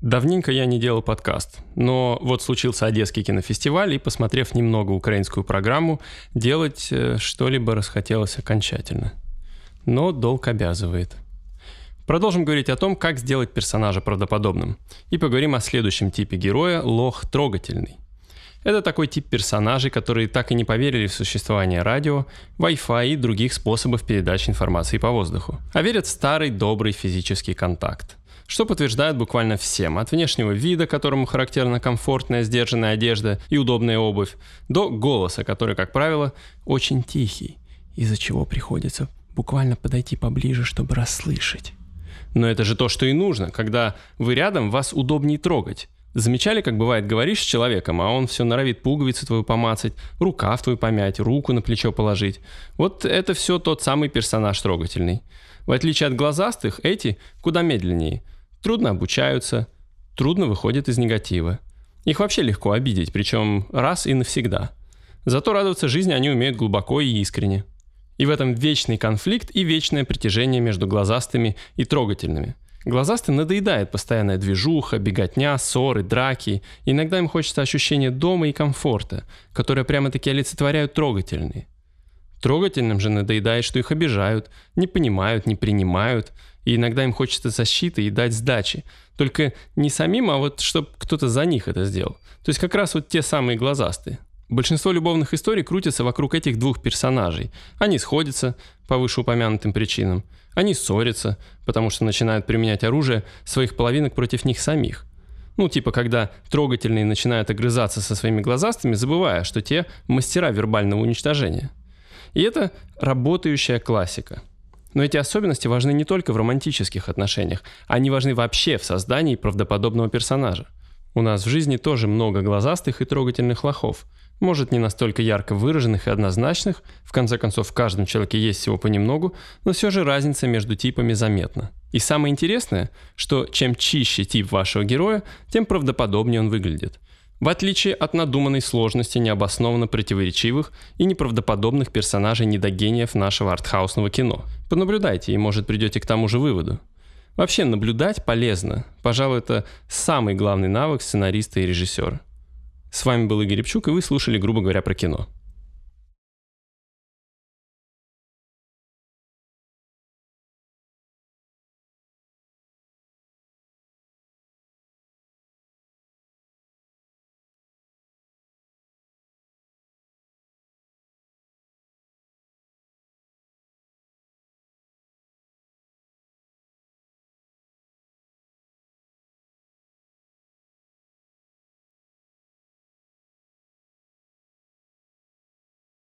Давненько я не делал подкаст, но вот случился Одесский кинофестиваль, и, посмотрев немного украинскую программу, делать э, что-либо расхотелось окончательно. Но долг обязывает. Продолжим говорить о том, как сделать персонажа правдоподобным. И поговорим о следующем типе героя – лох трогательный. Это такой тип персонажей, которые так и не поверили в существование радио, Wi-Fi и других способов передачи информации по воздуху, а верят в старый добрый физический контакт что подтверждают буквально всем, от внешнего вида, которому характерна комфортная сдержанная одежда и удобная обувь, до голоса, который, как правило, очень тихий, из-за чего приходится буквально подойти поближе, чтобы расслышать. Но это же то, что и нужно, когда вы рядом, вас удобнее трогать. Замечали, как бывает, говоришь с человеком, а он все норовит пуговицу твою помацать, рукав твою помять, руку на плечо положить. Вот это все тот самый персонаж трогательный. В отличие от глазастых, эти куда медленнее – трудно обучаются, трудно выходят из негатива. Их вообще легко обидеть, причем раз и навсегда. Зато радоваться жизни они умеют глубоко и искренне. И в этом вечный конфликт и вечное притяжение между глазастыми и трогательными. Глазастым надоедает постоянная движуха, беготня, ссоры, драки. Иногда им хочется ощущения дома и комфорта, которые прямо-таки олицетворяют трогательные. Трогательным же надоедает, что их обижают, не понимают, не принимают – и иногда им хочется защиты и дать сдачи. Только не самим, а вот чтобы кто-то за них это сделал. То есть как раз вот те самые глазастые. Большинство любовных историй крутятся вокруг этих двух персонажей. Они сходятся по вышеупомянутым причинам. Они ссорятся, потому что начинают применять оружие своих половинок против них самих. Ну, типа, когда трогательные начинают огрызаться со своими глазастыми, забывая, что те мастера вербального уничтожения. И это работающая классика – но эти особенности важны не только в романтических отношениях, они важны вообще в создании правдоподобного персонажа. У нас в жизни тоже много глазастых и трогательных лохов. Может, не настолько ярко выраженных и однозначных, в конце концов, в каждом человеке есть всего понемногу, но все же разница между типами заметна. И самое интересное, что чем чище тип вашего героя, тем правдоподобнее он выглядит – в отличие от надуманной сложности необоснованно противоречивых и неправдоподобных персонажей недогениев нашего артхаусного кино. Понаблюдайте, и, может, придете к тому же выводу. Вообще, наблюдать полезно. Пожалуй, это самый главный навык сценариста и режиссера. С вами был Игорь Репчук, и вы слушали, грубо говоря, про кино.